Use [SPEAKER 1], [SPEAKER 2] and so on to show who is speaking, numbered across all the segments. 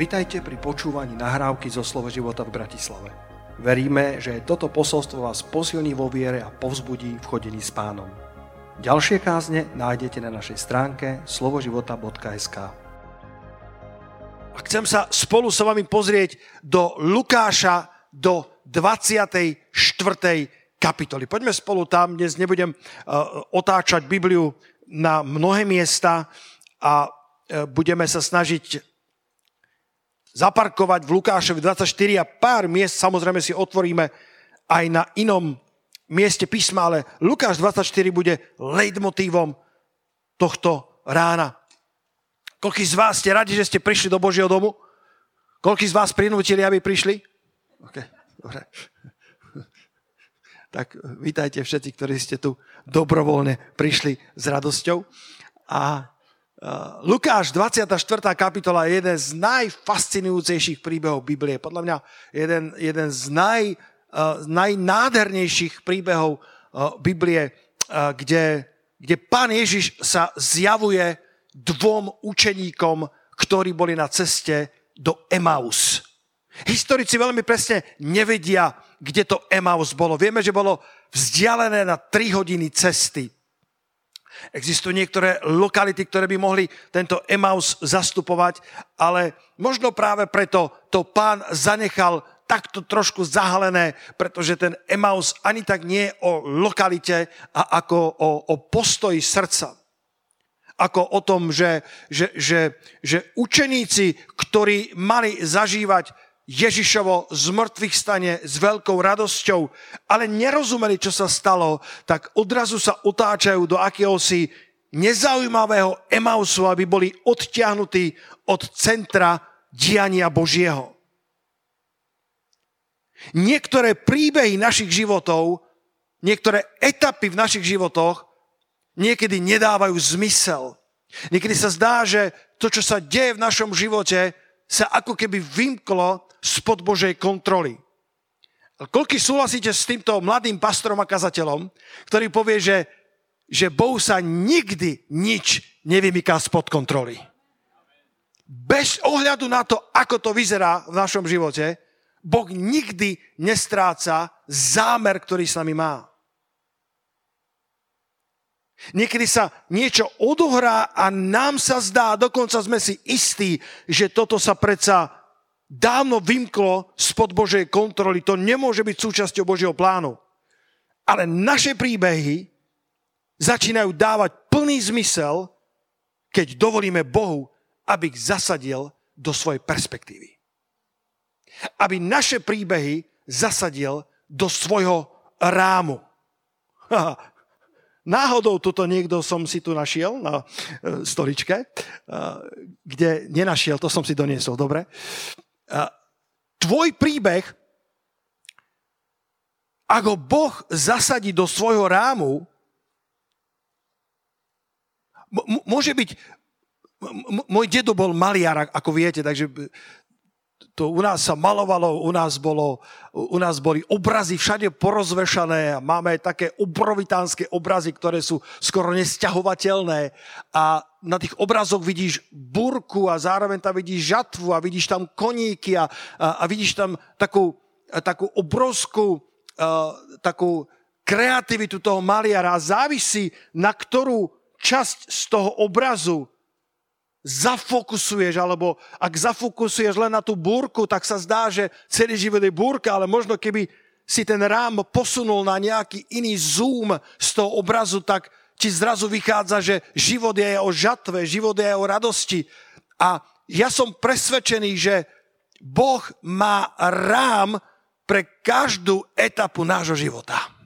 [SPEAKER 1] Vitajte pri počúvaní nahrávky zo Slovo života v Bratislave. Veríme, že toto posolstvo vás posilní vo viere a povzbudí v chodení s pánom. Ďalšie kázne nájdete na našej stránke slovoživota.sk A chcem sa spolu s vami pozrieť do Lukáša do 24. kapitoly. Poďme spolu tam, dnes nebudem uh, otáčať Bibliu na mnohé miesta a uh, budeme sa snažiť zaparkovať v Lukášovi 24 a pár miest samozrejme si otvoríme aj na inom mieste písma, ale Lukáš 24 bude leitmotívom tohto rána. Koľký z vás ste radi, že ste prišli do Božieho domu? Koľký z vás prinútili, aby prišli? Okay, dobre. Tak vítajte všetci, ktorí ste tu dobrovoľne prišli s radosťou. A Lukáš, 24. kapitola, je jeden z najfascinujúcejších príbehov Biblie. Podľa mňa jeden, jeden z naj, uh, najnádhernejších príbehov uh, Biblie, uh, kde, kde pán Ježiš sa zjavuje dvom učeníkom, ktorí boli na ceste do Emaus. Historici veľmi presne nevedia, kde to Emaus bolo. Vieme, že bolo vzdialené na 3 hodiny cesty. Existujú niektoré lokality, ktoré by mohli tento Emaus zastupovať, ale možno práve preto to pán zanechal takto trošku zahalené, pretože ten Emaus ani tak nie je o lokalite a ako o, o postoji srdca. Ako o tom, že, že, že, že učeníci, ktorí mali zažívať Ježišovo z mŕtvych stane s veľkou radosťou, ale nerozumeli, čo sa stalo, tak odrazu sa otáčajú do akéhosi nezaujímavého Emausu, aby boli odtiahnutí od centra diania Božieho. Niektoré príbehy našich životov, niektoré etapy v našich životoch niekedy nedávajú zmysel. Niekedy sa zdá, že to, čo sa deje v našom živote, sa ako keby vymklo spod Božej kontroly. Koľko súhlasíte s týmto mladým pastorom a kazateľom, ktorý povie, že, že Bohu sa nikdy nič nevymyká spod kontroly. Bez ohľadu na to, ako to vyzerá v našom živote, Boh nikdy nestráca zámer, ktorý s nami má. Niekedy sa niečo odohrá a nám sa zdá, dokonca sme si istí, že toto sa predsa dávno vymklo spod Božej kontroly. To nemôže byť súčasťou Božieho plánu. Ale naše príbehy začínajú dávať plný zmysel, keď dovolíme Bohu, aby ich zasadil do svojej perspektívy. Aby naše príbehy zasadil do svojho rámu. Náhodou toto niekto som si tu našiel na e, stoličke, e, kde nenašiel, to som si doniesol, dobre. E, tvoj príbeh, ak ho Boh zasadí do svojho rámu, môže byť, môj dedo bol maliar, ako viete, takže to u nás sa malovalo, u nás, bolo, u nás boli obrazy všade porozvešané a máme také obrovitánske obrazy, ktoré sú skoro nesťahovateľné. A na tých obrazoch vidíš burku a zároveň tam vidíš žatvu a vidíš tam koníky a, a, a vidíš tam takú, takú obrovskú uh, takú kreativitu toho maliara a závisí, na ktorú časť z toho obrazu zafokusuješ, alebo ak zafokusuješ len na tú búrku, tak sa zdá, že celý život je búrka, ale možno keby si ten rám posunul na nejaký iný zoom z toho obrazu, tak ti zrazu vychádza, že život je o žatve, život je o radosti. A ja som presvedčený, že Boh má rám pre každú etapu nášho života.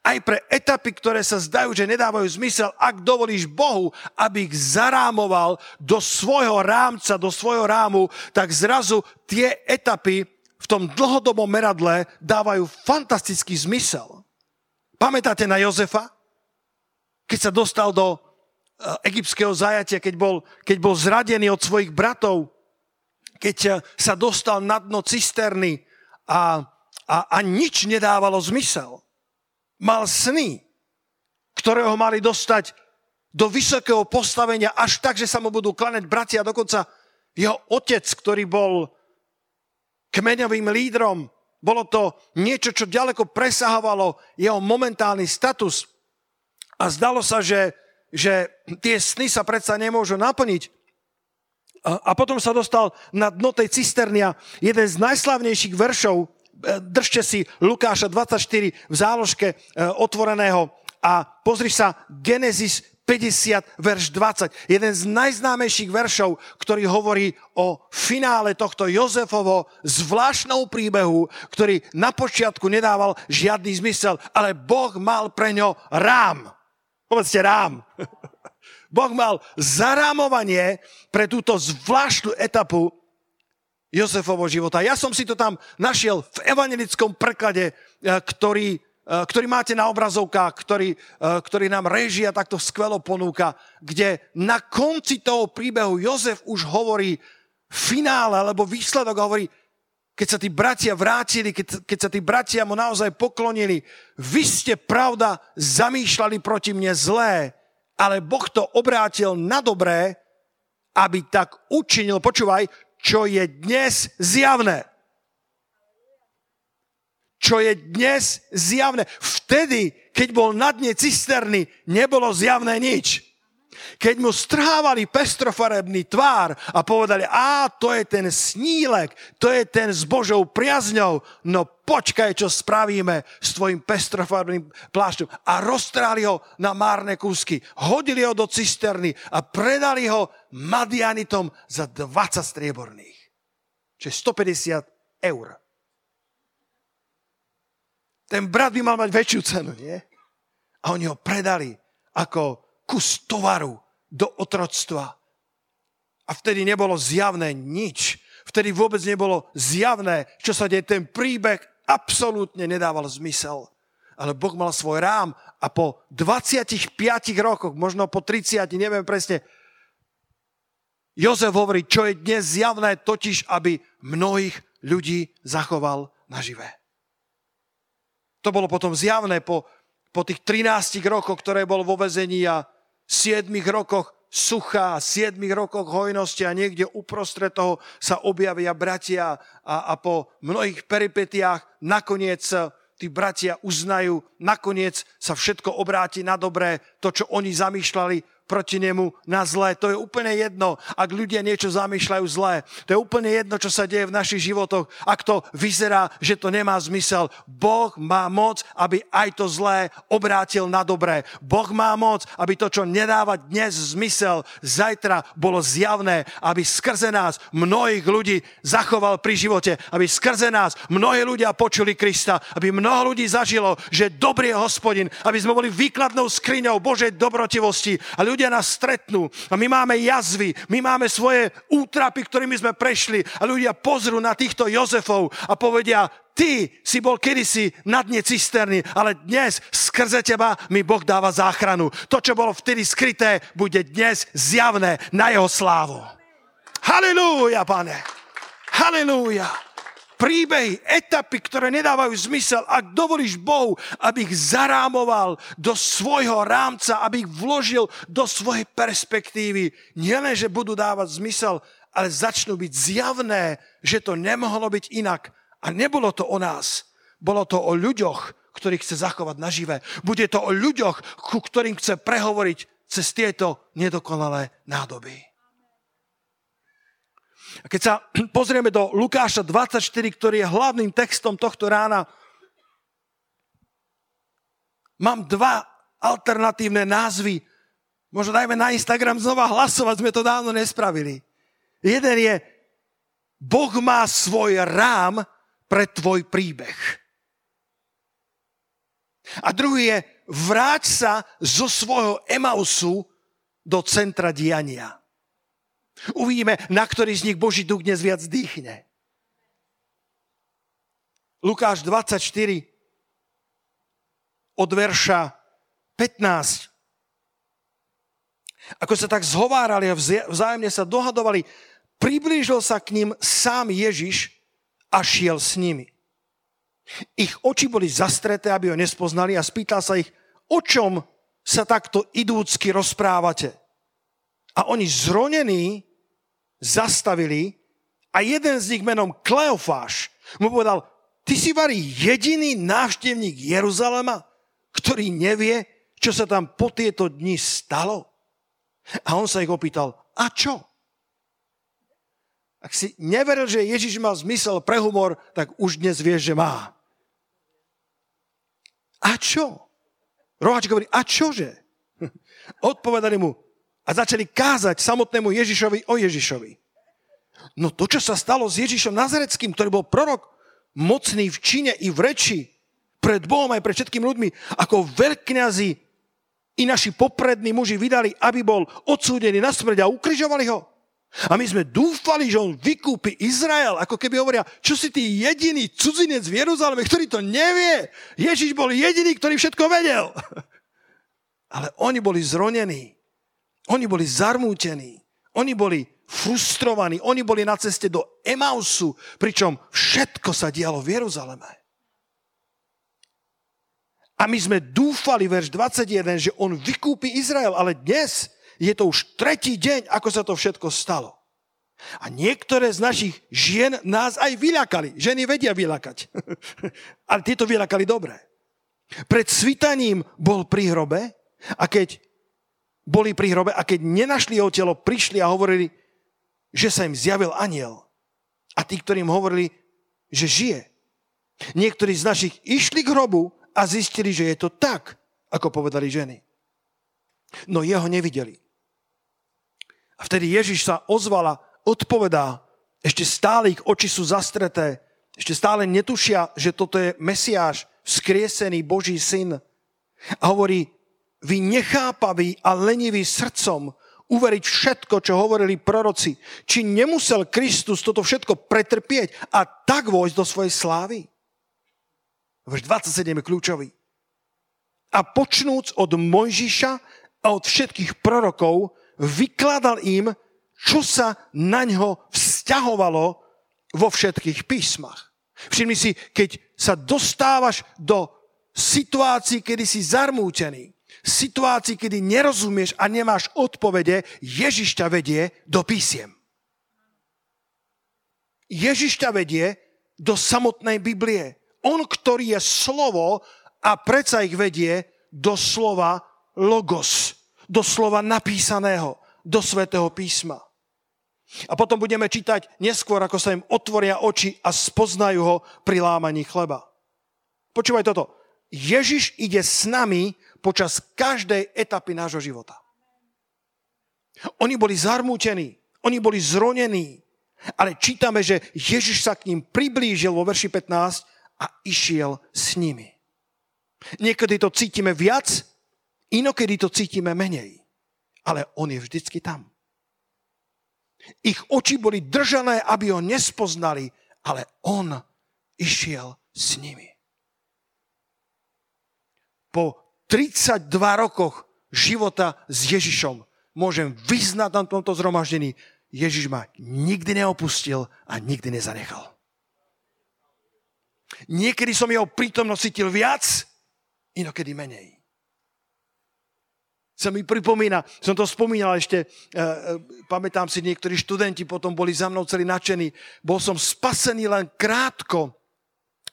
[SPEAKER 1] Aj pre etapy, ktoré sa zdajú, že nedávajú zmysel, ak dovolíš Bohu, aby ich zarámoval do svojho rámca, do svojho rámu, tak zrazu tie etapy v tom dlhodobom meradle dávajú fantastický zmysel. Pamätáte na Jozefa? Keď sa dostal do eh, egyptského zajatia, keď bol, keď bol zradený od svojich bratov, keď eh, sa dostal na dno cisterny a, a, a nič nedávalo zmysel mal sny, ktoré ho mali dostať do vysokého postavenia až tak, že sa mu budú klaneť bratia. Dokonca Jeho otec, ktorý bol kmeňovým lídrom, bolo to niečo, čo ďaleko presahovalo jeho momentálny status. A zdalo sa, že, že tie sny sa predsa nemôžu naplniť. A potom sa dostal na dno tej cisterny jeden z najslavnejších veršov, držte si Lukáša 24 v záložke e, otvoreného a pozri sa Genesis 50, verš 20. Jeden z najznámejších veršov, ktorý hovorí o finále tohto Jozefovo zvláštnou príbehu, ktorý na počiatku nedával žiadny zmysel, ale Boh mal pre ňo rám. Povedzte rám. Boh mal zarámovanie pre túto zvláštnu etapu Jozefovho života. Ja som si to tam našiel v evangelickom preklade, eh, ktorý, eh, ktorý máte na obrazovkách, ktorý, eh, ktorý nám režia takto skvelo ponúka, kde na konci toho príbehu Jozef už hovorí finále, alebo výsledok hovorí, keď sa tí bratia vrátili, keď, keď sa tí bratia mu naozaj poklonili, vy ste, pravda, zamýšľali proti mne zlé, ale Boh to obrátil na dobré, aby tak učinil, počúvaj, čo je dnes zjavné. Čo je dnes zjavné. Vtedy, keď bol na dne cisterny, nebolo zjavné nič. Keď mu strhávali pestrofarebný tvár a povedali, a to je ten snílek, to je ten s Božou priazňou, no počkaj, čo spravíme s tvojim pestrofarebným plášťom. A roztráli ho na márne kúsky, hodili ho do cisterny a predali ho Madianitom za 20 strieborných. Čiže 150 eur. Ten brat by mal mať väčšiu cenu, nie? A oni ho predali ako kus tovaru do otroctva. A vtedy nebolo zjavné nič. Vtedy vôbec nebolo zjavné, čo sa deje. Ten príbeh absolútne nedával zmysel. Ale Boh mal svoj rám a po 25 rokoch, možno po 30, neviem presne, Jozef hovorí, čo je dnes zjavné, totiž, aby mnohých ľudí zachoval naživé. To bolo potom zjavné po, po tých 13 rokoch, ktoré bol vo vezení a 7 rokoch sucha, 7 rokoch hojnosti a niekde uprostred toho sa objavia bratia a, a po mnohých peripetiách nakoniec tí bratia uznajú, nakoniec sa všetko obráti na dobré, to, čo oni zamýšľali, proti nemu na zlé. To je úplne jedno, ak ľudia niečo zamýšľajú zlé. To je úplne jedno, čo sa deje v našich životoch. Ak to vyzerá, že to nemá zmysel, Boh má moc, aby aj to zlé obrátil na dobré. Boh má moc, aby to, čo nedáva dnes zmysel, zajtra bolo zjavné, aby skrze nás mnohých ľudí zachoval pri živote, aby skrze nás mnohí ľudia počuli Krista, aby mnoho ľudí zažilo, že dobrý je hospodin, aby sme boli výkladnou skriňou Božej dobrotivosti a ľudia nás stretnú a my máme jazvy, my máme svoje útrapy, ktorými sme prešli a ľudia pozrú na týchto Jozefov a povedia, ty si bol kedysi na dne cisterny, ale dnes skrze teba mi Boh dáva záchranu. To, čo bolo vtedy skryté, bude dnes zjavné na jeho slávu. Halilúja, pane. Halilúja príbehy, etapy, ktoré nedávajú zmysel, ak dovolíš Bohu, aby ich zarámoval do svojho rámca, aby ich vložil do svojej perspektívy, nielen, že budú dávať zmysel, ale začnú byť zjavné, že to nemohlo byť inak. A nebolo to o nás, bolo to o ľuďoch, ktorých chce zachovať nažive. Bude to o ľuďoch, ku ktorým chce prehovoriť cez tieto nedokonalé nádoby. A keď sa pozrieme do Lukáša 24, ktorý je hlavným textom tohto rána, mám dva alternatívne názvy. Možno dajme na Instagram znova hlasovať, sme to dávno nespravili. Jeden je Boh má svoj rám pre tvoj príbeh. A druhý je vráť sa zo svojho Emausu do centra diania. Uvidíme, na ktorý z nich Boží duch dnes viac dýchne. Lukáš 24 od verša 15. Ako sa tak zhovárali a vzájomne sa dohadovali, priblížil sa k ním sám Ježiš a šiel s nimi. Ich oči boli zastreté, aby ho nespoznali a spýtal sa ich, o čom sa takto idúcky rozprávate. A oni zronení zastavili a jeden z nich menom Kleofáš mu povedal, ty si varí jediný návštevník Jeruzalema, ktorý nevie, čo sa tam po tieto dni stalo. A on sa ich opýtal, a čo? Ak si neveril, že Ježiš má zmysel pre humor, tak už dnes vieš, že má. A čo? Roháček hovorí, a čože? Odpovedali mu a začali kázať samotnému Ježišovi o Ježišovi. No to, čo sa stalo s Ježišom Nazareckým, ktorý bol prorok, mocný v čine i v reči, pred Bohom aj pred všetkými ľuďmi, ako veľkňazi i naši poprední muži vydali, aby bol odsúdený na smrť a ukrižovali ho. A my sme dúfali, že on vykúpi Izrael, ako keby hovoria, čo si ty jediný cudzinec v Jeruzaleme, ktorý to nevie. Ježiš bol jediný, ktorý všetko vedel. Ale oni boli zronení. Oni boli zarmútení. Oni boli frustrovaní. Oni boli na ceste do Emausu, pričom všetko sa dialo v Jeruzaleme. A my sme dúfali, verš 21, že on vykúpi Izrael, ale dnes je to už tretí deň, ako sa to všetko stalo. A niektoré z našich žien nás aj vyľakali. Ženy vedia vyľakať. Ale tieto vyľakali dobre. Pred svitaním bol pri hrobe a keď boli pri hrobe a keď nenašli jeho telo, prišli a hovorili, že sa im zjavil aniel. A tí, ktorým hovorili, že žije. Niektorí z našich išli k hrobu a zistili, že je to tak, ako povedali ženy. No jeho nevideli. A vtedy Ježiš sa ozvala, odpovedá, ešte stále ich oči sú zastreté, ešte stále netušia, že toto je Mesiáš, vzkriesený Boží syn. A hovorí, vy nechápaví a leniví srdcom uveriť všetko, čo hovorili proroci. Či nemusel Kristus toto všetko pretrpieť a tak vojsť do svojej slávy? Vrš 27 je kľúčový. A počnúc od Mojžiša a od všetkých prorokov, vykladal im, čo sa na ňo vzťahovalo vo všetkých písmach. Všimni si, keď sa dostávaš do situácií, kedy si zarmútený, situácií, kedy nerozumieš a nemáš odpovede, Ježiš ťa vedie do písiem. Ježiš ťa vedie do samotnej Biblie. On, ktorý je slovo a predsa ich vedie do slova logos do slova napísaného, do svätého písma. A potom budeme čítať neskôr, ako sa im otvoria oči a spoznajú ho pri lámaní chleba. Počúvaj toto. Ježiš ide s nami počas každej etapy nášho života. Oni boli zarmútení, oni boli zronení, ale čítame, že Ježiš sa k ním priblížil vo verši 15 a išiel s nimi. Niekedy to cítime viac, Inokedy to cítime menej, ale on je vždycky tam. Ich oči boli držané, aby ho nespoznali, ale on išiel s nimi. Po 32 rokoch života s Ježišom môžem vyznať na tomto zhromaždení, Ježiš ma nikdy neopustil a nikdy nezanechal. Niekedy som jeho prítomnosť cítil viac, inokedy menej sa mi pripomína, som to spomínal ešte, e, e, pamätám si, niektorí študenti potom boli za mnou celý nadšení. Bol som spasený len krátko,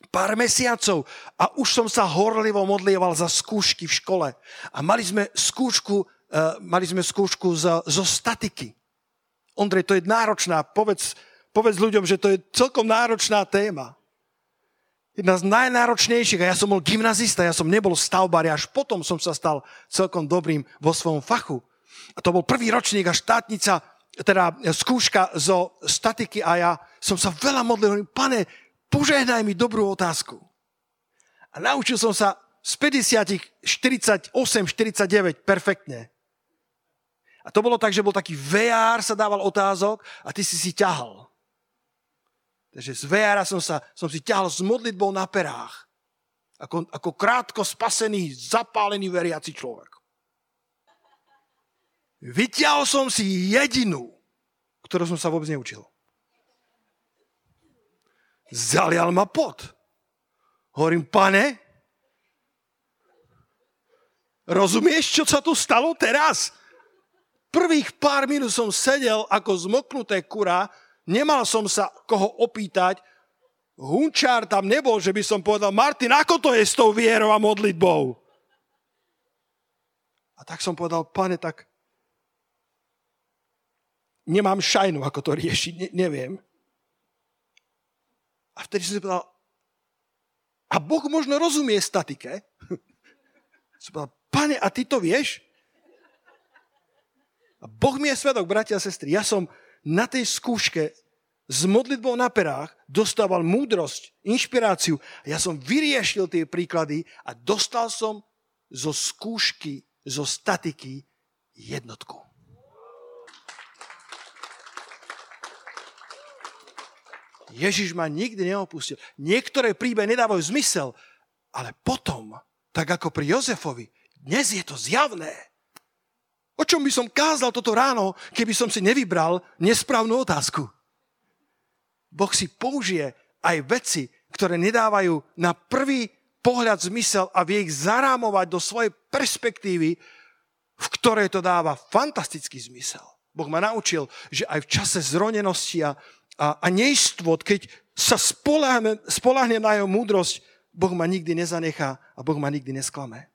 [SPEAKER 1] pár mesiacov a už som sa horlivo modlieval za skúšky v škole. A mali sme skúšku, e, mali sme skúšku zo, zo statiky. Ondrej, to je náročná, povedz, povedz ľuďom, že to je celkom náročná téma jedna z najnáročnejších. A ja som bol gymnazista, ja som nebol stavbár, až potom som sa stal celkom dobrým vo svojom fachu. A to bol prvý ročník a štátnica, teda skúška zo statiky a ja som sa veľa modlil, pane, požehnaj mi dobrú otázku. A naučil som sa z 50, 48, 49 perfektne. A to bolo tak, že bol taký VR, sa dával otázok a ty si si ťahal. Takže z VR som, sa, som si ťahal s modlitbou na perách. Ako, ako krátko spasený, zapálený veriaci človek. Vyťahol som si jedinú, ktorú som sa vôbec neučil. Zalial ma pot. Hovorím, pane, rozumieš, čo sa tu stalo teraz? Prvých pár minút som sedel ako zmoknuté kura, nemal som sa koho opýtať, hunčár tam nebol, že by som povedal, Martin, ako to je s tou vierou a modlitbou? A tak som povedal, pane, tak nemám šajnu, ako to riešiť, ne, neviem. A vtedy som si povedal, a Boh možno rozumie statike. som povedal, pane, a ty to vieš? A Boh mi je svedok, bratia a sestry. Ja som na tej skúške s modlitbou na perách dostával múdrosť, inšpiráciu. Ja som vyriešil tie príklady a dostal som zo skúšky, zo statiky jednotku. Ježiš ma nikdy neopustil. Niektoré príbehy nedávajú zmysel, ale potom, tak ako pri Jozefovi, dnes je to zjavné. O čom by som kázal toto ráno, keby som si nevybral nesprávnu otázku? Boh si použije aj veci, ktoré nedávajú na prvý pohľad zmysel a vie ich zarámovať do svojej perspektívy, v ktorej to dáva fantastický zmysel. Boh ma naučil, že aj v čase zronenosti a, a, a neistvot, keď sa spoláhne, spoláhnem na jeho múdrosť, Boh ma nikdy nezanechá a Boh ma nikdy nesklame.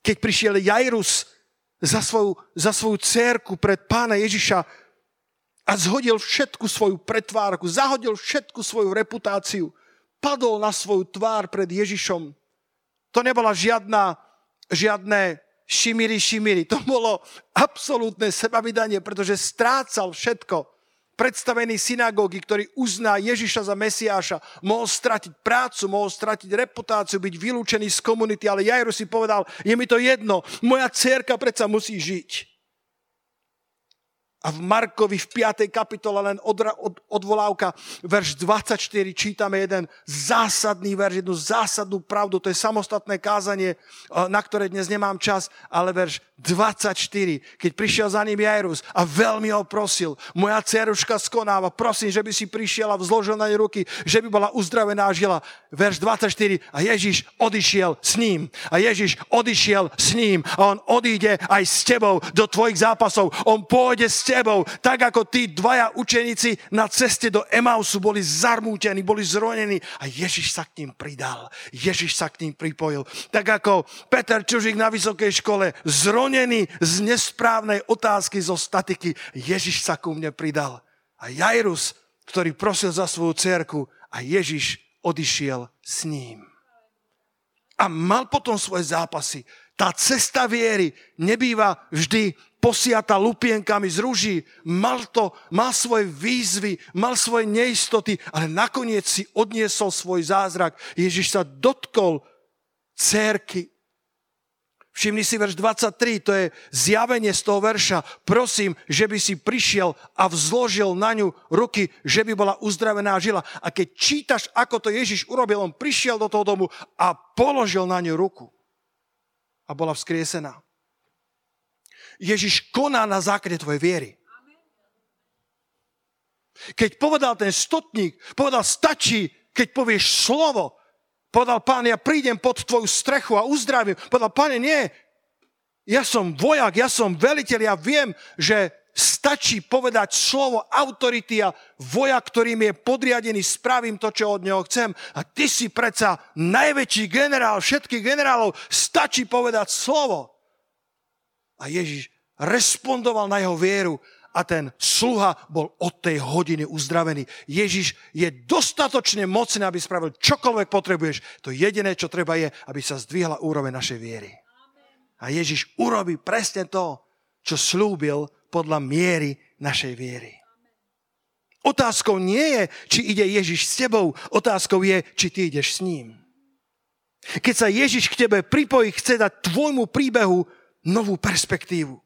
[SPEAKER 1] Keď prišiel Jairus za svoju, za svoju cérku pred pána Ježiša, a zhodil všetku svoju pretvárku, zahodil všetku svoju reputáciu, padol na svoju tvár pred Ježišom. To nebola žiadna, žiadne šimiri, šimiri. To bolo absolútne sebavydanie, pretože strácal všetko. Predstavený synagógy, ktorý uzná Ježiša za Mesiáša, mohol stratiť prácu, mohol stratiť reputáciu, byť vylúčený z komunity, ale Jairus si povedal, je mi to jedno, moja cerka predsa musí žiť. A v Markovi v 5. kapitole len od, od, odvolávka, verš 24, čítame jeden zásadný verš, jednu zásadnú pravdu, to je samostatné kázanie, eh, na ktoré dnes nemám čas, ale verš 24, keď prišiel za ním Jairus a veľmi ho prosil, moja ceruška skonáva, prosím, že by si prišiel a vzložil na nej ruky, že by bola uzdravená a žila. Verš 24, a Ježiš odišiel s ním. A Ježiš odišiel s ním a on odíde aj s tebou do tvojich zápasov. On pôjde s tebou tak ako tí dvaja učeníci na ceste do Emausu boli zarmútení, boli zronení a Ježiš sa k ním pridal. Ježiš sa k ním pripojil. Tak ako Peter Čužík na vysokej škole, zronený z nesprávnej otázky zo statiky, Ježiš sa ku mne pridal. A Jairus, ktorý prosil za svoju cerku a Ježiš odišiel s ním. A mal potom svoje zápasy. Tá cesta viery nebýva vždy posiata lupienkami z rúží. Mal to, mal svoje výzvy, mal svoje neistoty, ale nakoniec si odniesol svoj zázrak. Ježiš sa dotkol cérky. Všimni si verš 23, to je zjavenie z toho verša. Prosím, že by si prišiel a vzložil na ňu ruky, že by bola uzdravená a žila. A keď čítaš, ako to Ježiš urobil, on prišiel do toho domu a položil na ňu ruku a bola vzkriesená. Ježiš koná na základe tvojej viery. Keď povedal ten stotník, povedal stačí, keď povieš slovo. Povedal pán, ja prídem pod tvoju strechu a uzdravím. Povedal, pane, nie, ja som vojak, ja som veliteľ, ja viem, že stačí povedať slovo autority a vojak, ktorým je podriadený, spravím to, čo od neho chcem. A ty si predsa najväčší generál všetkých generálov, stačí povedať slovo. A Ježiš respondoval na jeho vieru a ten sluha bol od tej hodiny uzdravený. Ježiš je dostatočne mocný, aby spravil čokoľvek potrebuješ. To jediné, čo treba je, aby sa zdvihla úroveň našej viery. A Ježiš urobí presne to, čo slúbil podľa miery našej viery. Otázkou nie je, či ide Ježiš s tebou, otázkou je, či ty ideš s ním. Keď sa Ježiš k tebe pripojí, chce dať tvojmu príbehu novú perspektívu.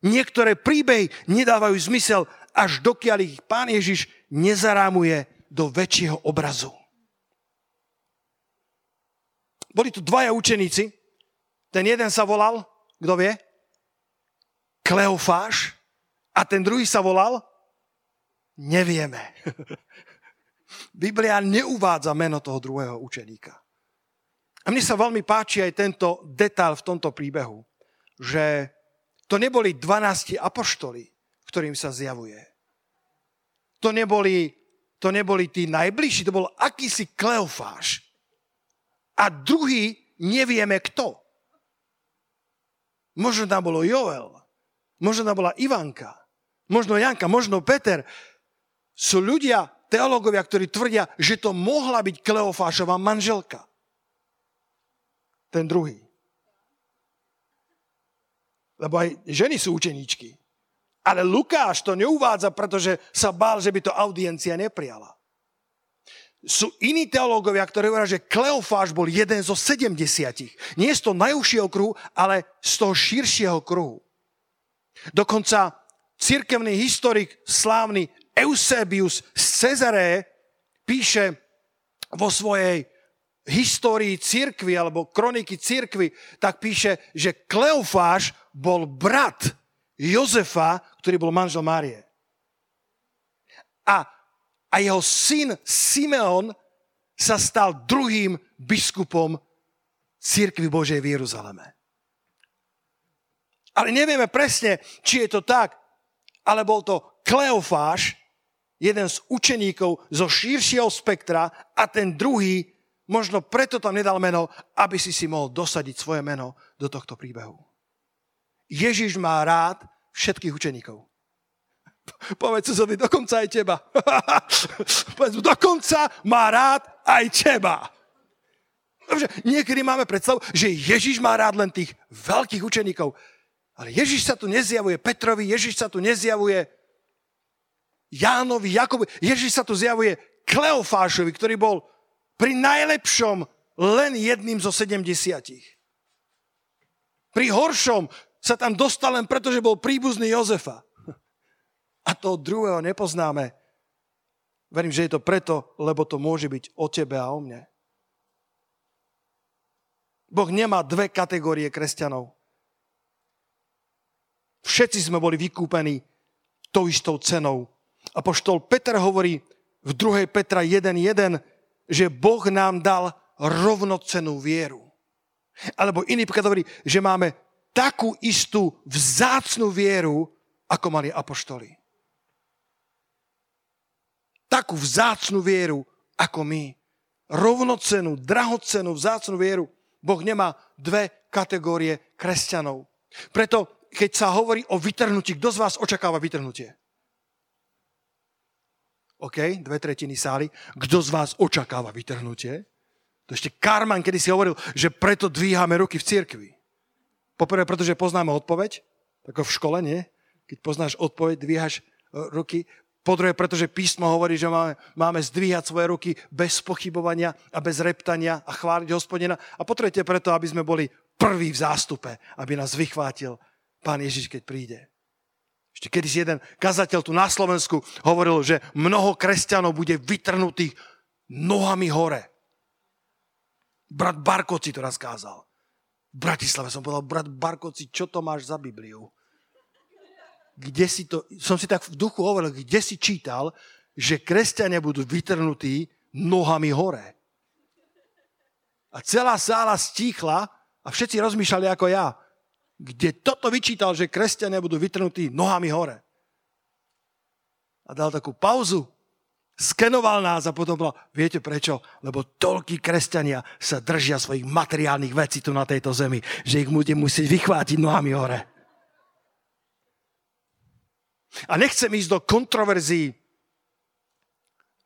[SPEAKER 1] Niektoré príbehy nedávajú zmysel, až dokiaľ ich pán Ježiš nezarámuje do väčšieho obrazu. Boli tu dvaja učeníci. Ten jeden sa volal, kto vie? Kleofáš a ten druhý sa volal? Nevieme. Biblia neuvádza meno toho druhého učeníka. A mne sa veľmi páči aj tento detail v tomto príbehu, že to neboli 12 apoštoli, ktorým sa zjavuje. To neboli, to neboli tí najbližší, to bol akýsi Kleofáš. A druhý nevieme kto. Možno tam bolo Joel, možno tam bola Ivanka, možno Janka, možno Peter. Sú ľudia, teológovia, ktorí tvrdia, že to mohla byť Kleofášová manželka. Ten druhý. Lebo aj ženy sú učeníčky. Ale Lukáš to neuvádza, pretože sa bál, že by to audiencia neprijala. Sú iní teológovia, ktorí hovoria, že Kleofáš bol jeden zo 70. Nie z toho najúžšieho kruhu, ale z toho širšieho kruhu. Dokonca cirkevný historik slávny Eusebius z Cezaré píše vo svojej histórii cirkvy alebo kroniky cirkvy, tak píše, že Kleofáš bol brat Jozefa, ktorý bol manžel Márie. A, a jeho syn Simeon sa stal druhým biskupom cirkvy Božej v Jeruzaleme. Ale nevieme presne, či je to tak, ale bol to Kleofáš, jeden z učeníkov zo širšieho spektra a ten druhý možno preto tam nedal meno, aby si si mohol dosadiť svoje meno do tohto príbehu. Ježiš má rád všetkých učeníkov. Povedz Suzovi, dokonca aj teba. Povedz mu, dokonca má rád aj teba. Dobře, niekedy máme predstavu, že Ježiš má rád len tých veľkých učeníkov. Ale Ježiš sa tu nezjavuje Petrovi, Ježiš sa tu nezjavuje Jánovi, Jakovi. Ježiš sa tu zjavuje Kleofášovi, ktorý bol pri najlepšom len jedným zo 70. Pri horšom sa tam dostal len preto, že bol príbuzný Jozefa. A toho druhého nepoznáme. Verím, že je to preto, lebo to môže byť o tebe a o mne. Boh nemá dve kategórie kresťanov. Všetci sme boli vykúpení tou istou cenou a poštol Peter hovorí v 2. Petra 1.1, že Boh nám dal rovnocenú vieru. Alebo iný príklad hovorí, že máme takú istú vzácnú vieru, ako mali apoštoli. Takú vzácnú vieru, ako my. Rovnocenú, drahocenú, vzácnú vieru. Boh nemá dve kategórie kresťanov. Preto, keď sa hovorí o vytrhnutí, kto z vás očakáva vytrhnutie? OK, dve tretiny sály. Kto z vás očakáva vytrhnutie? To ešte Karman, kedy si hovoril, že preto dvíhame ruky v cirkvi. Poprvé, pretože poznáme odpoveď, ako v škole, nie? Keď poznáš odpoveď, dvíhaš e, ruky. Po druhé, pretože písmo hovorí, že máme, máme zdvíhať svoje ruky bez pochybovania a bez reptania a chváliť hospodina. A po tretie, preto, aby sme boli prví v zástupe, aby nás vychvátil Pán Ježiš, keď príde. Ešte kedy si jeden kazateľ tu na Slovensku hovoril, že mnoho kresťanov bude vytrhnutých nohami hore. Brat Barkoci to raz kázal. V Bratislave som povedal, brat Barkoci, čo to máš za Bibliu? Kde si to, som si tak v duchu hovoril, kde si čítal, že kresťania budú vytrhnutí nohami hore. A celá sála stíchla a všetci rozmýšľali ako ja kde toto vyčítal, že kresťania budú vytrhnutí nohami hore. A dal takú pauzu, skenoval nás a potom bolo, viete prečo? Lebo toľkí kresťania sa držia svojich materiálnych vecí tu na tejto zemi, že ich bude musieť vychvátiť nohami hore. A nechcem ísť do kontroverzií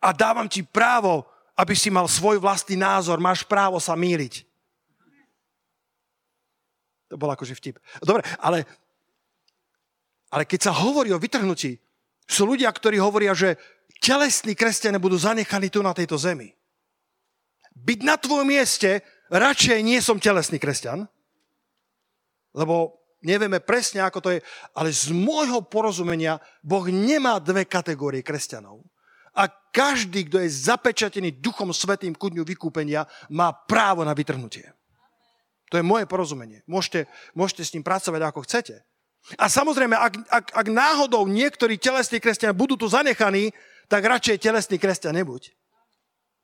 [SPEAKER 1] a dávam ti právo, aby si mal svoj vlastný názor, máš právo sa míliť. To bol akože vtip. Dobre, ale, ale keď sa hovorí o vytrhnutí, sú ľudia, ktorí hovoria, že telesní kresťania budú zanechaní tu na tejto zemi. Byť na tvojom mieste, radšej nie som telesný kresťan, lebo nevieme presne, ako to je, ale z môjho porozumenia Boh nemá dve kategórie kresťanov. A každý, kto je zapečatený Duchom Svetým ku dňu vykúpenia, má právo na vytrhnutie. To je moje porozumenie. Môžete, môžete s ním pracovať ako chcete. A samozrejme, ak, ak, ak náhodou niektorí telesní kresťania budú tu zanechaní, tak radšej telesný kresťan nebuď.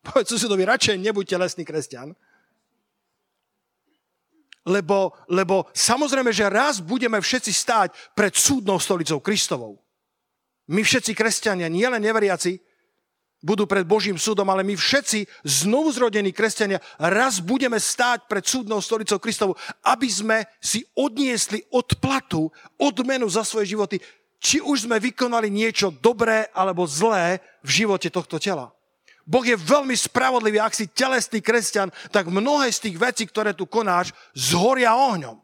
[SPEAKER 1] Povedz susedovi, radšej nebuď telesný kresťan. Lebo, lebo samozrejme, že raz budeme všetci stáť pred súdnou stolicou Kristovou. My všetci kresťania, nielen neveriaci, budú pred Božím súdom, ale my všetci, znovu zrodení kresťania, raz budeme stáť pred súdnou stolicou Kristovou, aby sme si odniesli odplatu, odmenu za svoje životy, či už sme vykonali niečo dobré alebo zlé v živote tohto tela. Boh je veľmi spravodlivý, ak si telesný kresťan, tak mnohé z tých vecí, ktoré tu konáš, zhoria ohňom.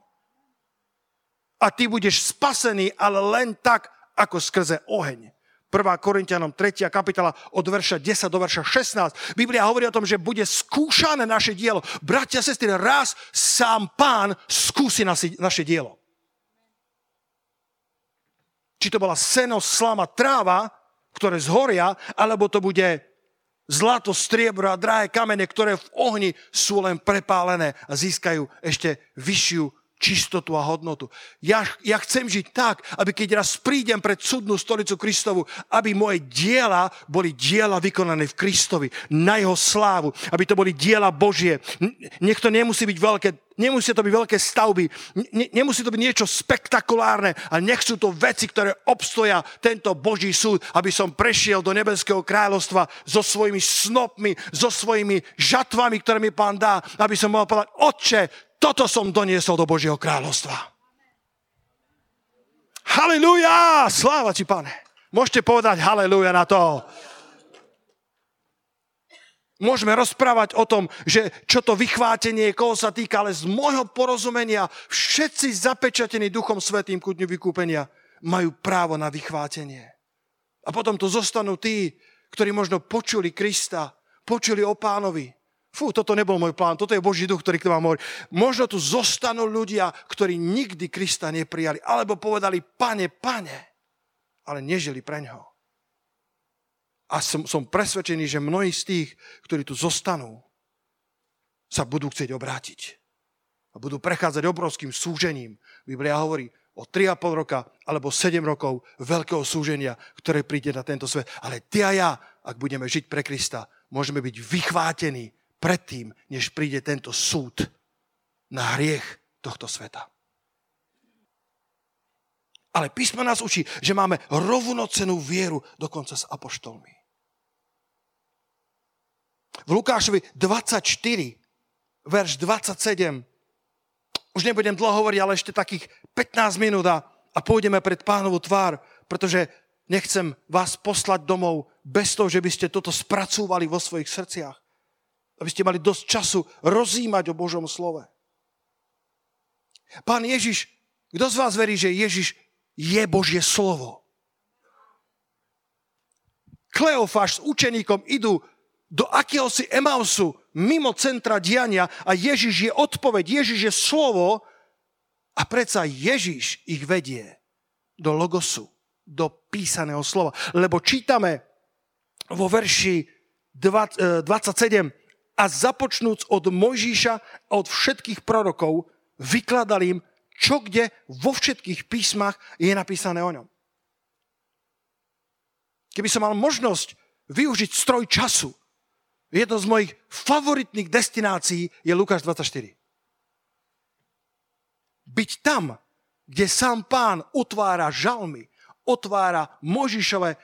[SPEAKER 1] A ty budeš spasený, ale len tak, ako skrze oheň. 1. Korintianom 3. kapitola od verša 10 do verša 16. Biblia hovorí o tom, že bude skúšané naše dielo. Bratia sestry, raz sám pán skúsi naše dielo. Či to bola seno, slama, tráva, ktoré zhoria, alebo to bude zlato, striebro a drahé kamene, ktoré v ohni sú len prepálené a získajú ešte vyššiu čistotu a hodnotu. Ja, ja chcem žiť tak, aby keď raz prídem pred súdnu stolicu Kristovu, aby moje diela boli diela vykonané v Kristovi, na jeho slávu, aby to boli diela Božie. Nech nemusí byť veľké Nemusí to byť veľké stavby, ne, nemusí to byť niečo spektakulárne a nech sú to veci, ktoré obstoja tento Boží súd, aby som prešiel do nebeského kráľovstva so svojimi snopmi, so svojimi žatvami, ktoré mi pán dá, aby som mohol povedať, otče, toto som doniesol do Božieho kráľovstva. Halelúja! Sláva ti, pane. Môžete povedať halelúja na to. Môžeme rozprávať o tom, že čo to vychvátenie, koho sa týka, ale z môjho porozumenia všetci zapečatení Duchom Svetým ku dňu vykúpenia majú právo na vychvátenie. A potom tu zostanú tí, ktorí možno počuli Krista, počuli o pánovi. Fú, toto nebol môj plán, toto je Boží duch, ktorý k vám hovorí. Možno tu zostanú ľudia, ktorí nikdy Krista neprijali, alebo povedali, pane, pane, ale nežili pre ňoho. A som, som presvedčený, že mnohí z tých, ktorí tu zostanú, sa budú chcieť obrátiť. A budú prechádzať obrovským súžením. Biblia hovorí o 3,5 roka alebo 7 rokov veľkého súženia, ktoré príde na tento svet. Ale ty a ja, ak budeme žiť pre Krista, môžeme byť vychvátení predtým, než príde tento súd na hriech tohto sveta. Ale písmo nás učí, že máme rovnocenú vieru dokonca s apoštolmi. V Lukášovi 24, verš 27, už nebudem dlho hovoriť, ale ešte takých 15 minút a, a pôjdeme pred pánovú tvár, pretože nechcem vás poslať domov bez toho, že by ste toto spracúvali vo svojich srdciach. Aby ste mali dosť času rozímať o Božom slove. Pán Ježiš, kto z vás verí, že Ježiš je Božie slovo. Kleofáš s učeníkom idú do akéhosi Emausu mimo centra diania a Ježiš je odpoveď, Ježiš je slovo a predsa Ježiš ich vedie do logosu, do písaného slova. Lebo čítame vo verši 27 e, a započnúc od Mojžíša od všetkých prorokov vykladal im čo kde vo všetkých písmach je napísané o ňom. Keby som mal možnosť využiť stroj času, jedno z mojich favoritných destinácií je Lukáš 24. Byť tam, kde sám pán otvára žalmy, otvára Možišové e,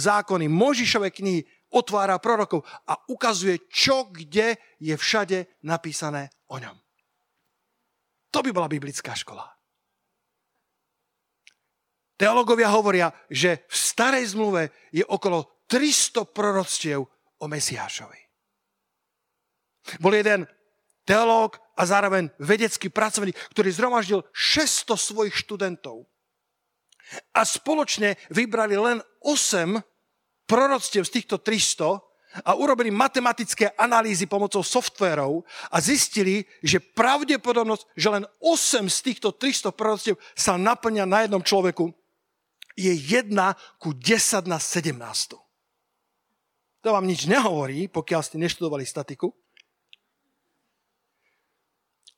[SPEAKER 1] zákony, Možišové knihy, otvára prorokov a ukazuje, čo kde je všade napísané o ňom. To by bola biblická škola. Teológovia hovoria, že v starej zmluve je okolo 300 proroctiev o Mesiášovi. Bol jeden teológ a zároveň vedecký pracovník, ktorý zhromaždil 600 svojich študentov. A spoločne vybrali len 8 proroctiev z týchto 300 a urobili matematické analýzy pomocou softverov a zistili, že pravdepodobnosť, že len 8 z týchto 300 proroctiev sa naplňa na jednom človeku, je 1 ku 10 na 17. To vám nič nehovorí, pokiaľ ste neštudovali statiku.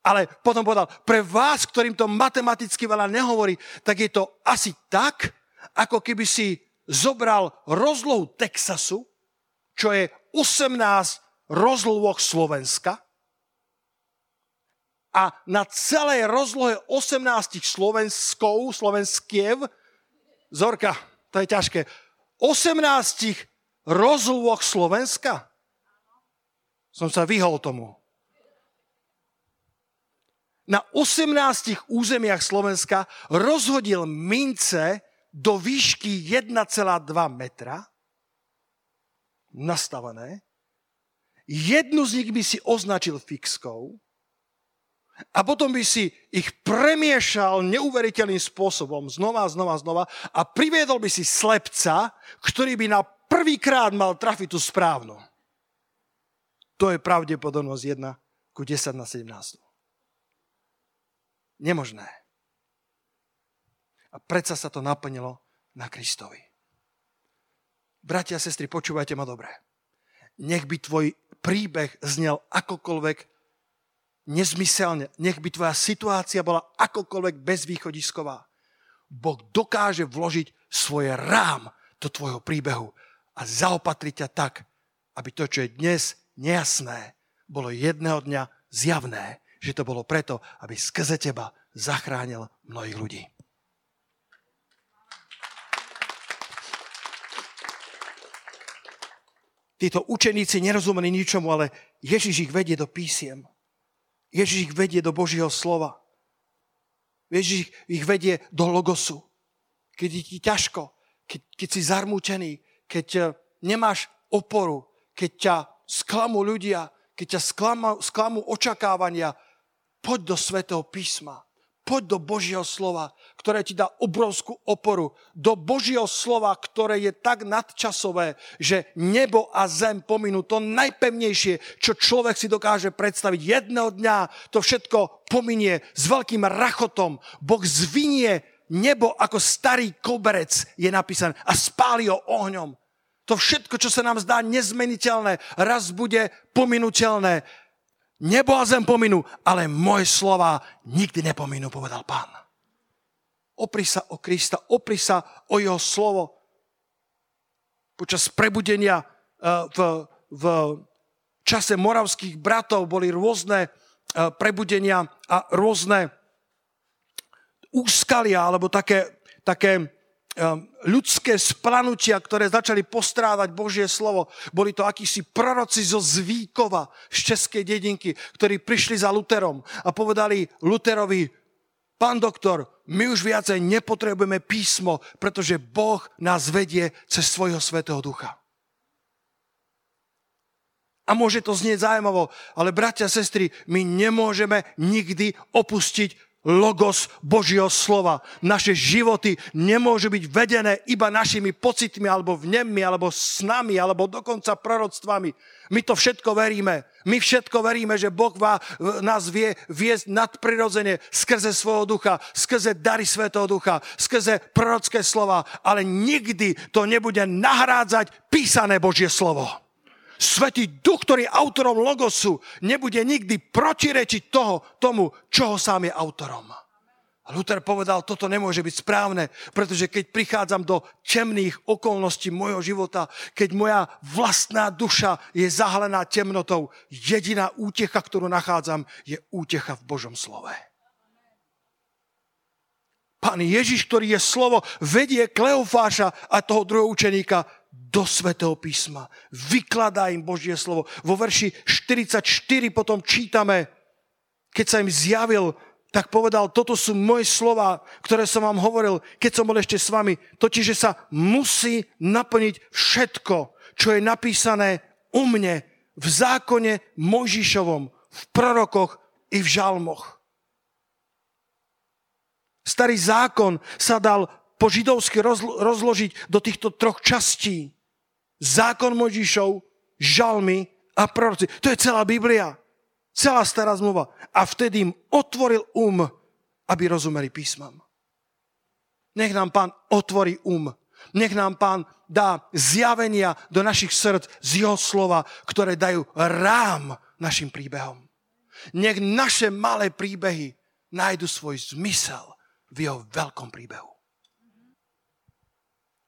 [SPEAKER 1] Ale potom povedal, pre vás, ktorým to matematicky veľa nehovorí, tak je to asi tak, ako keby si zobral rozlohu Texasu, čo je 18 rozlôch Slovenska a na celej rozlohe 18 Slovenskov, Slovenskiev, Zorka, to je ťažké, 18 rozlôch Slovenska? Som sa vyhol tomu. Na 18 územiach Slovenska rozhodil mince do výšky 1,2 metra nastavené. Jednu z nich by si označil fixkou, a potom by si ich premiešal neuveriteľným spôsobom znova, znova, znova a priviedol by si slepca, ktorý by na prvýkrát mal trafiť tú správnu. To je pravdepodobnosť 1 ku 10 na 17. Nemožné. A predsa sa to naplnilo na Kristovi. Bratia a sestry, počúvajte ma dobre. Nech by tvoj príbeh znel akokoľvek nezmyselne, nech by tvoja situácia bola akokoľvek bezvýchodisková. Boh dokáže vložiť svoje rám do tvojho príbehu a zaopatriť ťa tak, aby to, čo je dnes nejasné, bolo jedného dňa zjavné, že to bolo preto, aby skrze teba zachránil mnohých ľudí. Títo učeníci nerozumeli ničomu, ale Ježiš ich vedie do písiem. Ježiš ich vedie do Božieho slova. Ježiš ich vedie do logosu. Keď je ti ťažko, keď, keď si zarmútený, keď eh, nemáš oporu, keď ťa sklamú ľudia, keď ťa sklamú, sklamú očakávania, poď do Svetého písma. Poď do Božieho slova, ktoré ti dá obrovskú oporu. Do Božieho slova, ktoré je tak nadčasové, že nebo a zem pominú to najpevnejšie, čo človek si dokáže predstaviť. Jedného dňa to všetko pominie s veľkým rachotom. Boh zvinie nebo ako starý koberec, je napísané, a spáli ho ohňom. To všetko, čo sa nám zdá nezmeniteľné, raz bude pominuteľné Nebo a zem pominú, ale moje slova nikdy nepominú, povedal pán. Opri sa o Krista, opri sa o jeho slovo. Počas prebudenia eh, v, v čase moravských bratov boli rôzne eh, prebudenia a rôzne úskalia, alebo také, také Ehm, ľudské splanutia, ktoré začali postrávať Božie slovo. Boli to akísi proroci zo Zvíkova, z českej dedinky, ktorí prišli za Luterom a povedali Luterovi, pán doktor, my už viacej nepotrebujeme písmo, pretože Boh nás vedie cez svojho svetého ducha. A môže to znieť zaujímavo, ale bratia a sestry, my nemôžeme nikdy opustiť logos Božieho slova. Naše životy nemôžu byť vedené iba našimi pocitmi, alebo vnemmi, alebo snami, alebo dokonca proroctvami. My to všetko veríme. My všetko veríme, že Boh nás vie viesť nadprirodzene skrze svojho ducha, skrze dary Svetého ducha, skrze prorocké slova, ale nikdy to nebude nahrádzať písané Božie slovo. Svetý duch, ktorý je autorom logosu, nebude nikdy protirečiť toho, tomu, čoho sám je autorom. A Luther povedal, toto nemôže byť správne, pretože keď prichádzam do temných okolností môjho života, keď moja vlastná duša je zahalená temnotou, jediná útecha, ktorú nachádzam, je útecha v Božom slove. Pán Ježiš, ktorý je slovo, vedie Kleofáša a toho druhého učeníka do Svetého písma. Vykladá im Božie slovo. Vo verši 44 potom čítame, keď sa im zjavil, tak povedal, toto sú moje slova, ktoré som vám hovoril, keď som bol ešte s vami. Totiž, že sa musí naplniť všetko, čo je napísané u mne v zákone Mojžišovom, v prorokoch i v žalmoch. Starý zákon sa dal po židovsky rozložiť do týchto troch častí. Zákon Mojžišov, žalmy a proroci. To je celá Biblia. Celá stará zmluva. A vtedy im otvoril um, aby rozumeli písmam. Nech nám pán otvorí um. Nech nám pán dá zjavenia do našich srdc z jeho slova, ktoré dajú rám našim príbehom. Nech naše malé príbehy nájdu svoj zmysel v jeho veľkom príbehu.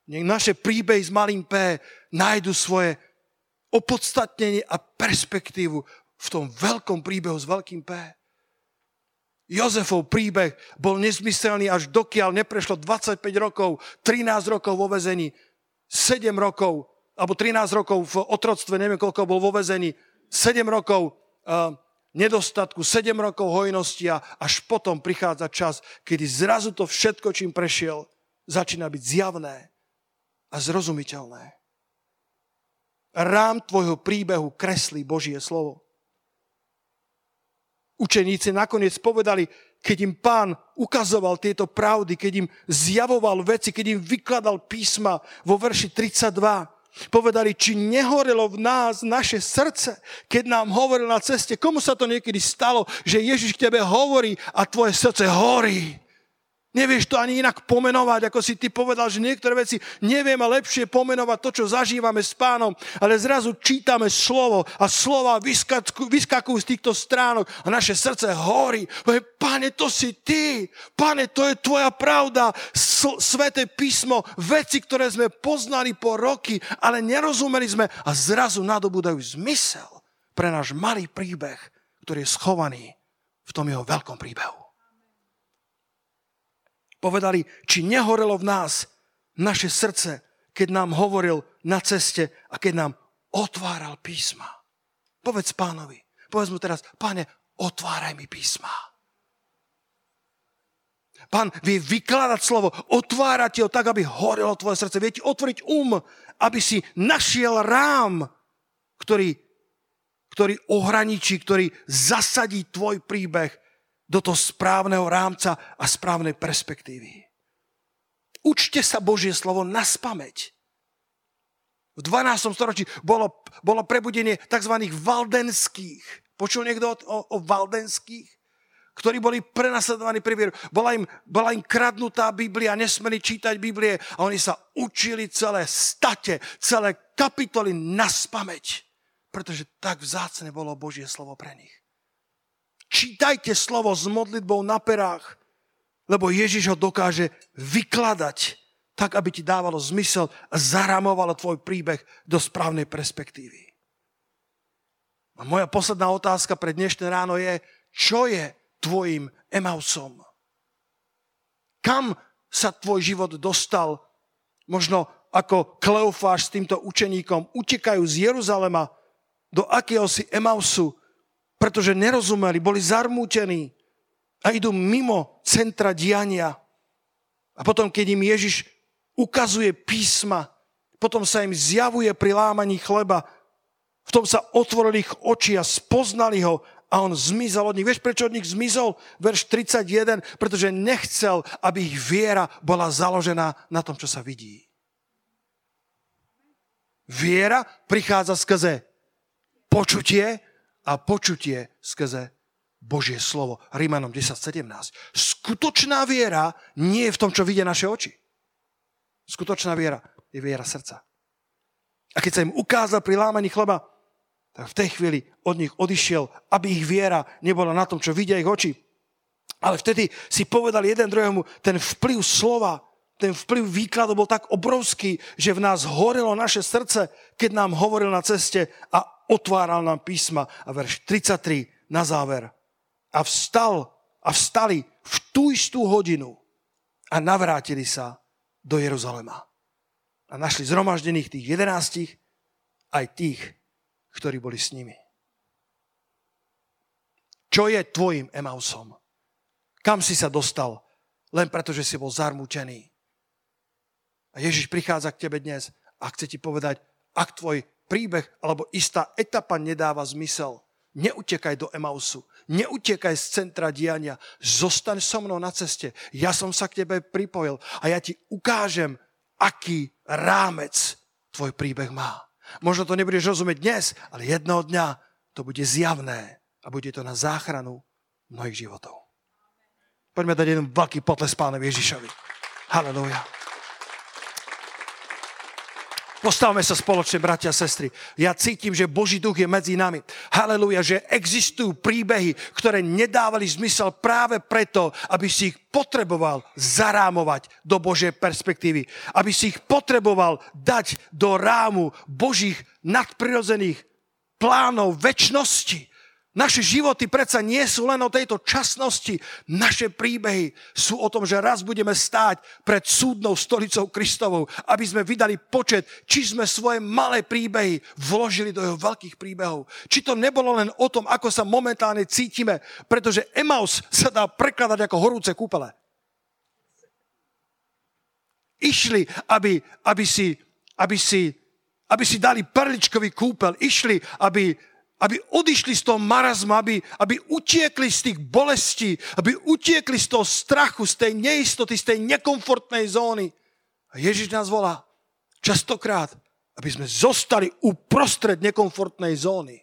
[SPEAKER 1] Nech naše príbehy s malým P nájdu svoje opodstatnenie a perspektívu v tom veľkom príbehu s veľkým P. Jozefov príbeh bol nezmyselný až dokiaľ neprešlo 25 rokov, 13 rokov vo vezení, 7 rokov, alebo 13 rokov v otroctve, neviem koľko bol vo vezení, 7 rokov uh, nedostatku, 7 rokov hojnosti a až potom prichádza čas, kedy zrazu to všetko, čím prešiel, začína byť zjavné a zrozumiteľné. Rám tvojho príbehu kreslí Božie slovo. Učeníci nakoniec povedali, keď im pán ukazoval tieto pravdy, keď im zjavoval veci, keď im vykladal písma vo verši 32, povedali, či nehorelo v nás naše srdce, keď nám hovoril na ceste. Komu sa to niekedy stalo, že Ježiš k tebe hovorí a tvoje srdce horí? Nevieš to ani inak pomenovať, ako si ty povedal, že niektoré veci nevieme lepšie pomenovať to, čo zažívame s pánom, ale zrazu čítame slovo a slova vyskakujú z týchto stránok a naše srdce horí. Pane, to si ty. Pane, to je tvoja pravda. Sveté písmo, veci, ktoré sme poznali po roky, ale nerozumeli sme a zrazu nadobúdajú zmysel pre náš malý príbeh, ktorý je schovaný v tom jeho veľkom príbehu. Povedali, či nehorelo v nás naše srdce, keď nám hovoril na ceste a keď nám otváral písma. Povedz pánovi, povedz mu teraz, páne, otváraj mi písma. Pán vie vykladať slovo, otvárať ti ho tak, aby horelo tvoje srdce. Vie ti otvoriť um, aby si našiel rám, ktorý, ktorý ohraničí, ktorý zasadí tvoj príbeh do toho správneho rámca a správnej perspektívy. Učte sa Božie slovo na spameť. V 12. storočí bolo, bolo prebudenie tzv. valdenských. Počul niekto o, o, valdenských? ktorí boli prenasledovaní pri vieru. Bola im, bola im kradnutá Biblia, nesmeli čítať Biblie a oni sa učili celé state, celé kapitoly na spameť, pretože tak vzácne bolo Božie slovo pre nich. Čítajte slovo s modlitbou na perách, lebo Ježiš ho dokáže vykladať tak, aby ti dávalo zmysel a zaramovalo tvoj príbeh do správnej perspektívy. A moja posledná otázka pre dnešné ráno je, čo je tvojim Emausom? Kam sa tvoj život dostal? Možno ako Kleofáš s týmto učeníkom utekajú z Jeruzalema do akéhosi Emausu, pretože nerozumeli, boli zarmútení a idú mimo centra diania. A potom, keď im Ježiš ukazuje písma, potom sa im zjavuje pri lámaní chleba, v tom sa otvorili ich oči a spoznali ho a on zmizol od nich. Vieš, prečo od nich zmizol? Verš 31, pretože nechcel, aby ich viera bola založená na tom, čo sa vidí. Viera prichádza skrze počutie a počutie skrze Božie slovo. Rímanom 10.17. Skutočná viera nie je v tom, čo vidia naše oči. Skutočná viera je viera srdca. A keď sa im ukázal pri lámaní chleba, tak v tej chvíli od nich odišiel, aby ich viera nebola na tom, čo vidia ich oči. Ale vtedy si povedali jeden druhému, ten vplyv slova, ten vplyv výkladu bol tak obrovský, že v nás horelo naše srdce, keď nám hovoril na ceste a otváral nám písma a verš 33 na záver. A vstal a vstali v tú istú hodinu a navrátili sa do Jeruzalema. A našli zhromaždených tých jedenáctich aj tých, ktorí boli s nimi. Čo je tvojim Emausom? Kam si sa dostal? Len preto, že si bol zarmúčený. A Ježiš prichádza k tebe dnes a chce ti povedať, ak tvoj príbeh alebo istá etapa nedáva zmysel, neutekaj do Emausu, neutekaj z centra diania, zostaň so mnou na ceste. Ja som sa k tebe pripojil a ja ti ukážem, aký rámec tvoj príbeh má. Možno to nebudeš rozumieť dnes, ale jedného dňa to bude zjavné a bude to na záchranu mnohých životov. Poďme dať jeden veľký potles pánovi Ježišovi. Halleluja. Postavme sa spoločne, bratia a sestry. Ja cítim, že Boží duch je medzi nami. Haleluja, že existujú príbehy, ktoré nedávali zmysel práve preto, aby si ich potreboval zarámovať do Božej perspektívy. Aby si ich potreboval dať do rámu Božích nadprirodzených plánov väčšnosti. Naše životy predsa nie sú len o tejto časnosti. Naše príbehy sú o tom, že raz budeme stáť pred súdnou stolicou Kristovou, aby sme vydali počet, či sme svoje malé príbehy vložili do jeho veľkých príbehov. Či to nebolo len o tom, ako sa momentálne cítime, pretože Emaus sa dá prekladať ako horúce kúpele. Išli, aby, aby, si, aby, si, aby si dali perličkový kúpel. Išli, aby, aby odišli z toho marazmu, aby, aby utiekli z tých bolestí, aby utiekli z toho strachu, z tej neistoty, z tej nekomfortnej zóny. A Ježiš nás volá častokrát, aby sme zostali uprostred nekomfortnej zóny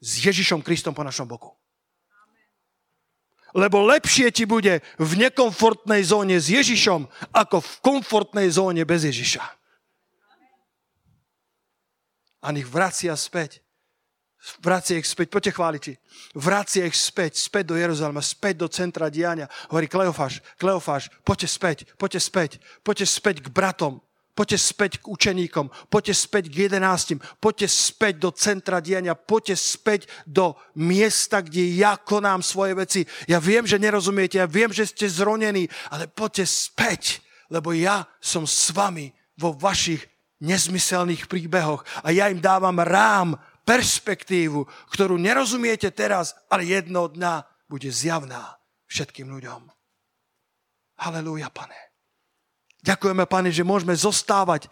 [SPEAKER 1] s Ježišom Kristom po našom boku. Lebo lepšie ti bude v nekomfortnej zóne s Ježišom, ako v komfortnej zóne bez Ježiša. A nech vracia späť Vracia ich späť, poďte chváliči. Vracia ich späť, späť do Jeruzalema, späť do centra diania. Hovorí Kleofáš, Kleofáš, poďte späť, poďte späť, poďte späť k bratom, poďte späť k učeníkom, poďte späť k jedenáctim, poďte späť do centra diania, poďte späť do miesta, kde ja konám svoje veci. Ja viem, že nerozumiete, ja viem, že ste zronení, ale poďte späť, lebo ja som s vami vo vašich nezmyselných príbehoch a ja im dávam rám, perspektívu, ktorú nerozumiete teraz, ale jedno dňa bude zjavná všetkým ľuďom. Halelúja, pane. Ďakujeme, pane, že môžeme zostávať,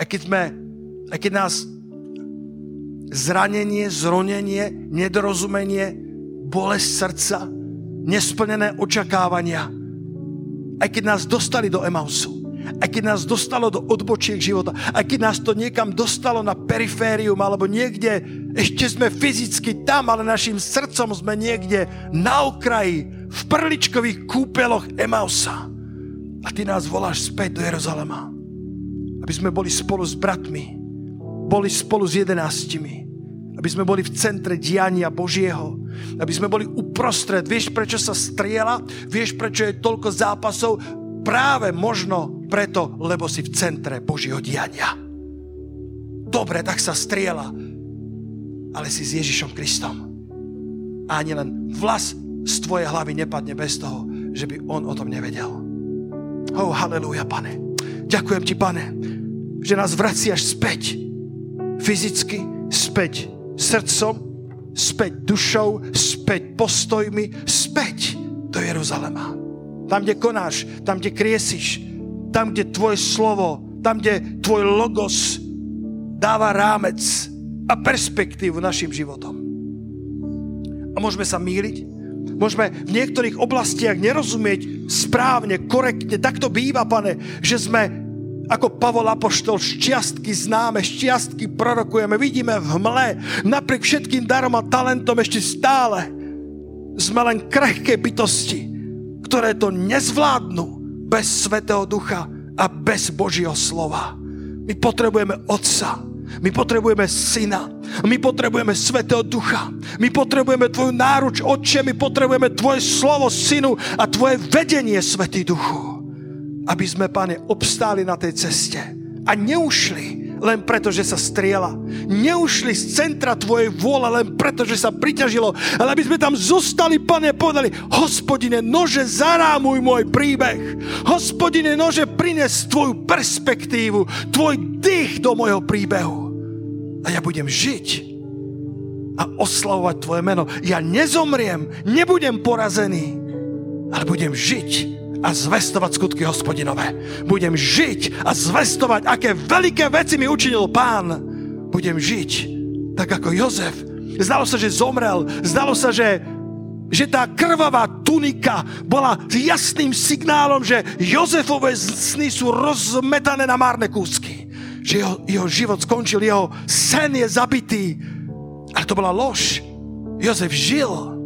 [SPEAKER 1] aj keď, sme, aj keď nás zranenie, zronenie, nedorozumenie, bolesť srdca, nesplnené očakávania, aj keď nás dostali do Emausu, aj keď nás dostalo do odbočiek života, aj keď nás to niekam dostalo na periférium alebo niekde, ešte sme fyzicky tam, ale našim srdcom sme niekde na okraji, v prličkových kúpeloch Emausa. A ty nás voláš späť do Jeruzalema, aby sme boli spolu s bratmi, boli spolu s jedenáctimi, aby sme boli v centre diania Božieho, aby sme boli uprostred. Vieš, prečo sa striela? Vieš, prečo je toľko zápasov? Práve možno preto, lebo si v centre Božieho diania. Dobre, tak sa striela, ale si s Ježišom Kristom. A ani len vlas z tvojej hlavy nepadne bez toho, že by on o tom nevedel. Oh, halleluja, pane. Ďakujem ti, pane, že nás vraciaš späť. Fyzicky, späť srdcom, späť dušou, späť postojmi, späť do Jeruzalema. Tam, kde konáš, tam, kde kriesiš, tam, kde tvoje slovo, tam, kde tvoj logos dáva rámec a perspektívu našim životom. A môžeme sa míliť, môžeme v niektorých oblastiach nerozumieť správne, korektne. Tak to býva, pane, že sme ako Pavol Apoštol, šťastky známe, šťastky prorokujeme, vidíme v hmle, napriek všetkým darom a talentom ešte stále sme len krehké bytosti, ktoré to nezvládnu bez Svetého Ducha a bez Božieho slova. My potrebujeme Otca, my potrebujeme Syna, my potrebujeme Svetého Ducha, my potrebujeme Tvoju náruč, Otče, my potrebujeme Tvoje slovo, Synu a Tvoje vedenie, Svetý Duchu. Aby sme, Pane, obstáli na tej ceste a neušli len preto, že sa striela. Neušli z centra Tvojej vôle len preto, že sa priťažilo, ale aby sme tam zostali, pane, povedali, hospodine, nože, zarámuj môj príbeh. Hospodine, nože, prines Tvoju perspektívu, Tvoj dých do môjho príbehu. A ja budem žiť a oslavovať Tvoje meno. Ja nezomriem, nebudem porazený, ale budem žiť a zvestovať skutky hospodinové. Budem žiť a zvestovať, aké veľké veci mi učinil pán. Budem žiť tak ako Jozef. Zdalo sa, že zomrel. Zdalo sa, že, že tá krvavá tunika bola jasným signálom, že Jozefové sny sú rozmetané na márne kúsky. Že jeho, jeho život skončil, jeho sen je zabitý. Ale to bola lož. Jozef žil.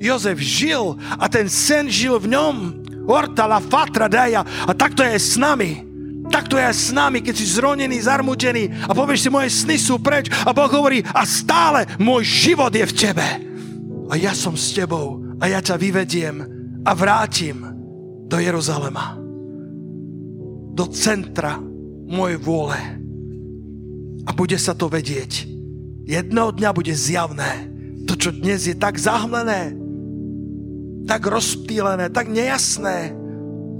[SPEAKER 1] Jozef žil a ten sen žil v ňom. Orta la fatra daja. A takto je s nami. Takto je s nami, keď si zronený, zarmutený a povieš si, moje sny sú preč a Boh hovorí, a stále môj život je v tebe. A ja som s tebou a ja ťa vyvediem a vrátim do Jeruzalema. Do centra mojej vôle. A bude sa to vedieť. Jedného dňa bude zjavné to, čo dnes je tak zahmlené, tak rozptýlené, tak nejasné.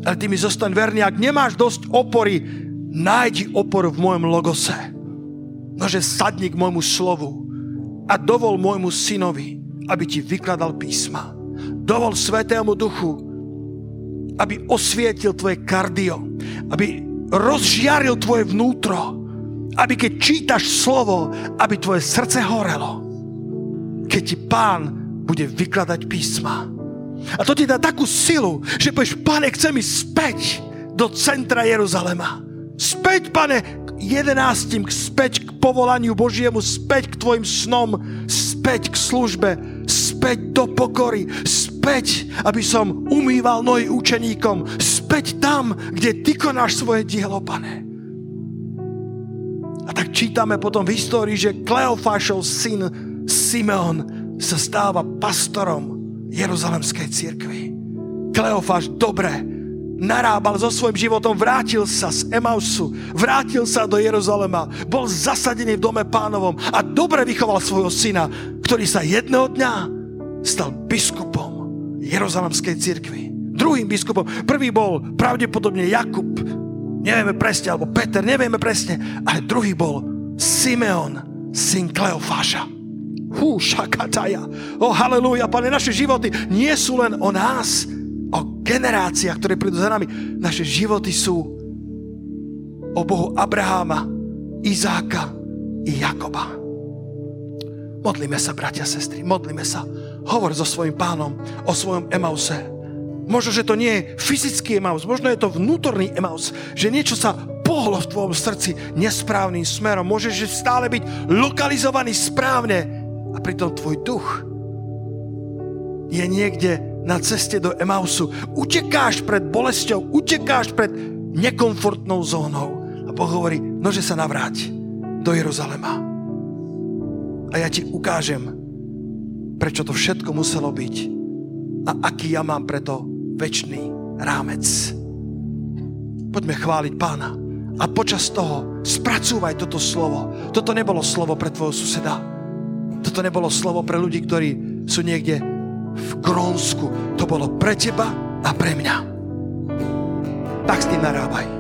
[SPEAKER 1] Ale ty mi zostaň verný, ak nemáš dosť opory, nájdi oporu v mojom logose. Nože sadni k môjmu slovu a dovol môjmu synovi, aby ti vykladal písma. Dovol Svetému Duchu, aby osvietil tvoje kardio, aby rozžiaril tvoje vnútro, aby keď čítaš slovo, aby tvoje srdce horelo, keď ti pán bude vykladať písma. A to ti dá takú silu, že povieš, pane, chcem ísť späť do centra Jeruzalema. Späť, pane, jedenáctim, späť k povolaniu Božiemu, späť k tvojim snom, späť k službe, späť do pokory, späť, aby som umýval nohy učeníkom, späť tam, kde ty konáš svoje dielo, pane. A tak čítame potom v histórii, že Kleofášov syn Simeon sa stáva pastorom Jeruzalemskej cirkvi. Kleofáš dobre narábal so svojím životom, vrátil sa z Emausu, vrátil sa do Jeruzalema, bol zasadený v dome pánovom a dobre vychoval svojho syna, ktorý sa jedného dňa stal biskupom Jeruzalemskej cirkvi. Druhým biskupom, prvý bol pravdepodobne Jakub, nevieme presne, alebo Peter, nevieme presne, ale druhý bol Simeon, syn Kleofáša. Hú, šakataja. O, halleluja, pane, naše životy nie sú len o nás, o generáciách, ktoré prídu za nami. Naše životy sú o Bohu Abraháma, Izáka i Jakoba. Modlíme sa, bratia sestry, modlíme sa. Hovor so svojim pánom o svojom Emause. Možno, že to nie je fyzický Emaus, možno je to vnútorný Emaus, že niečo sa pohlo v tvojom srdci nesprávnym smerom. Môžeš stále byť lokalizovaný správne, a pritom tvoj duch je niekde na ceste do Emausu. Utekáš pred bolesťou, utekáš pred nekomfortnou zónou. A Boh hovorí, nože sa navráť do Jeruzalema. A ja ti ukážem, prečo to všetko muselo byť a aký ja mám preto väčší rámec. Poďme chváliť pána a počas toho spracúvaj toto slovo. Toto nebolo slovo pre tvojho suseda toto nebolo slovo pre ľudí, ktorí sú niekde v Grónsku. To bolo pre teba a pre mňa. Tak s tým narábaj.